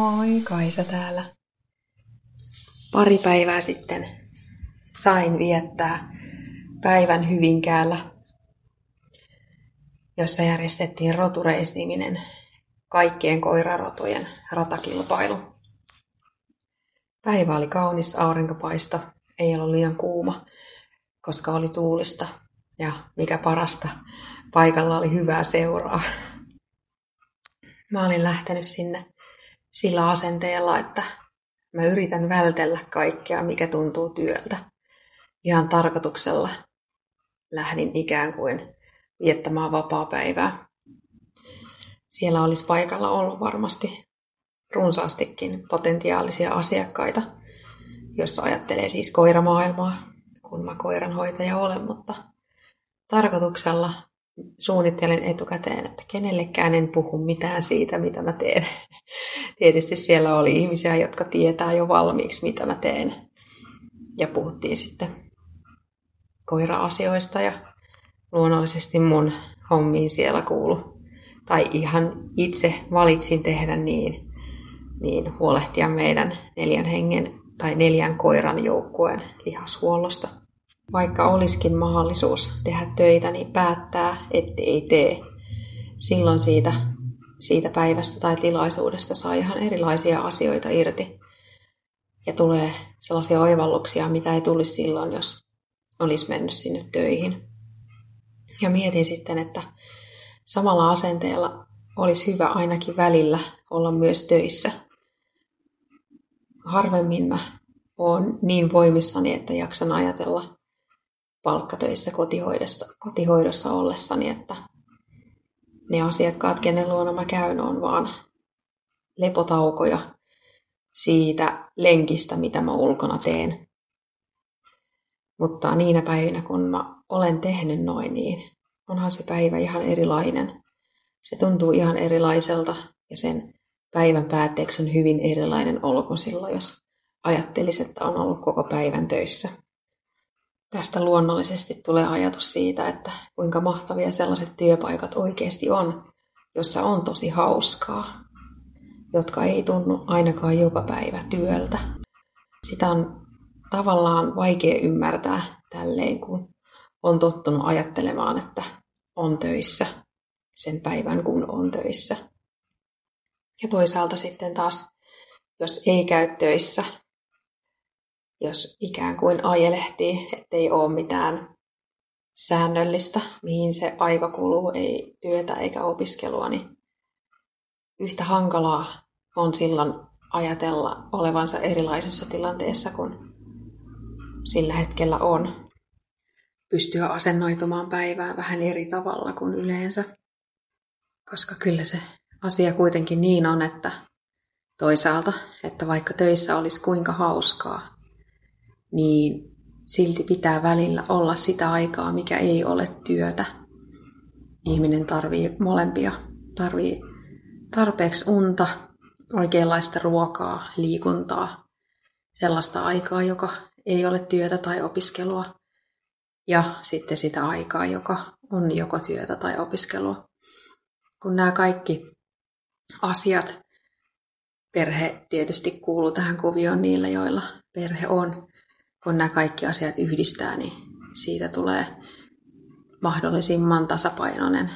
Moi, Kaisa täällä. Pari päivää sitten sain viettää päivän Hyvinkäällä, jossa järjestettiin rotureistiminen kaikkien koirarotujen ratakilpailu. Päivä oli kaunis aurinkopaisto, ei ollut liian kuuma, koska oli tuulista ja mikä parasta, paikalla oli hyvää seuraa. Mä olin lähtenyt sinne sillä asenteella, että mä yritän vältellä kaikkea, mikä tuntuu työltä. Ihan tarkoituksella lähdin ikään kuin viettämään vapaa-päivää. Siellä olisi paikalla ollut varmasti runsaastikin potentiaalisia asiakkaita, jos ajattelee siis koiramaailmaa, kun mä koiranhoitaja olen, mutta tarkoituksella suunnittelen etukäteen, että kenellekään en puhu mitään siitä, mitä mä teen. Tietysti siellä oli ihmisiä, jotka tietää jo valmiiksi, mitä mä teen. Ja puhuttiin sitten koira-asioista ja luonnollisesti mun hommiin siellä kuulu. Tai ihan itse valitsin tehdä niin, niin huolehtia meidän neljän hengen tai neljän koiran joukkueen lihashuollosta vaikka olisikin mahdollisuus tehdä töitä, niin päättää, että ei tee. Silloin siitä, siitä päivästä tai tilaisuudesta saa ihan erilaisia asioita irti. Ja tulee sellaisia oivalluksia, mitä ei tulisi silloin, jos olisi mennyt sinne töihin. Ja mietin sitten, että samalla asenteella olisi hyvä ainakin välillä olla myös töissä. Harvemmin mä oon niin voimissani, että jaksan ajatella palkkatöissä kotihoidossa, kotihoidossa ollessani, että ne asiakkaat, kenen luona mä käyn, on vaan lepotaukoja siitä lenkistä, mitä mä ulkona teen. Mutta niinä päivinä, kun mä olen tehnyt noin, niin onhan se päivä ihan erilainen. Se tuntuu ihan erilaiselta ja sen päivän päätteeksi on hyvin erilainen olo silloin, jos ajattelisi, että on ollut koko päivän töissä. Tästä luonnollisesti tulee ajatus siitä, että kuinka mahtavia sellaiset työpaikat oikeasti on, jossa on tosi hauskaa, jotka ei tunnu ainakaan joka päivä työltä. Sitä on tavallaan vaikea ymmärtää tälleen, kun on tottunut ajattelemaan, että on töissä sen päivän, kun on töissä. Ja toisaalta sitten taas, jos ei käy töissä, jos ikään kuin ajelehtii, ettei ole mitään säännöllistä, mihin se aika kuluu, ei työtä eikä opiskelua, niin yhtä hankalaa on silloin ajatella olevansa erilaisessa tilanteessa kuin sillä hetkellä on. Pystyä asennoitumaan päivään vähän eri tavalla kuin yleensä. Koska kyllä se asia kuitenkin niin on, että toisaalta, että vaikka töissä olisi kuinka hauskaa, niin silti pitää välillä olla sitä aikaa, mikä ei ole työtä. Ihminen tarvii molempia. Tarvii tarpeeksi unta, oikeanlaista ruokaa, liikuntaa, sellaista aikaa, joka ei ole työtä tai opiskelua, ja sitten sitä aikaa, joka on joko työtä tai opiskelua. Kun nämä kaikki asiat, perhe tietysti kuuluu tähän kuvioon niillä, joilla perhe on, kun nämä kaikki asiat yhdistää, niin siitä tulee mahdollisimman tasapainoinen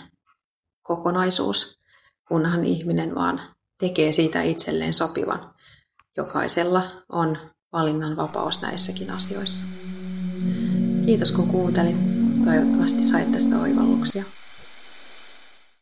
kokonaisuus, kunhan ihminen vaan tekee siitä itselleen sopivan. Jokaisella on valinnan vapaus näissäkin asioissa. Kiitos kun kuuntelit. Toivottavasti sait tästä oivalluksia.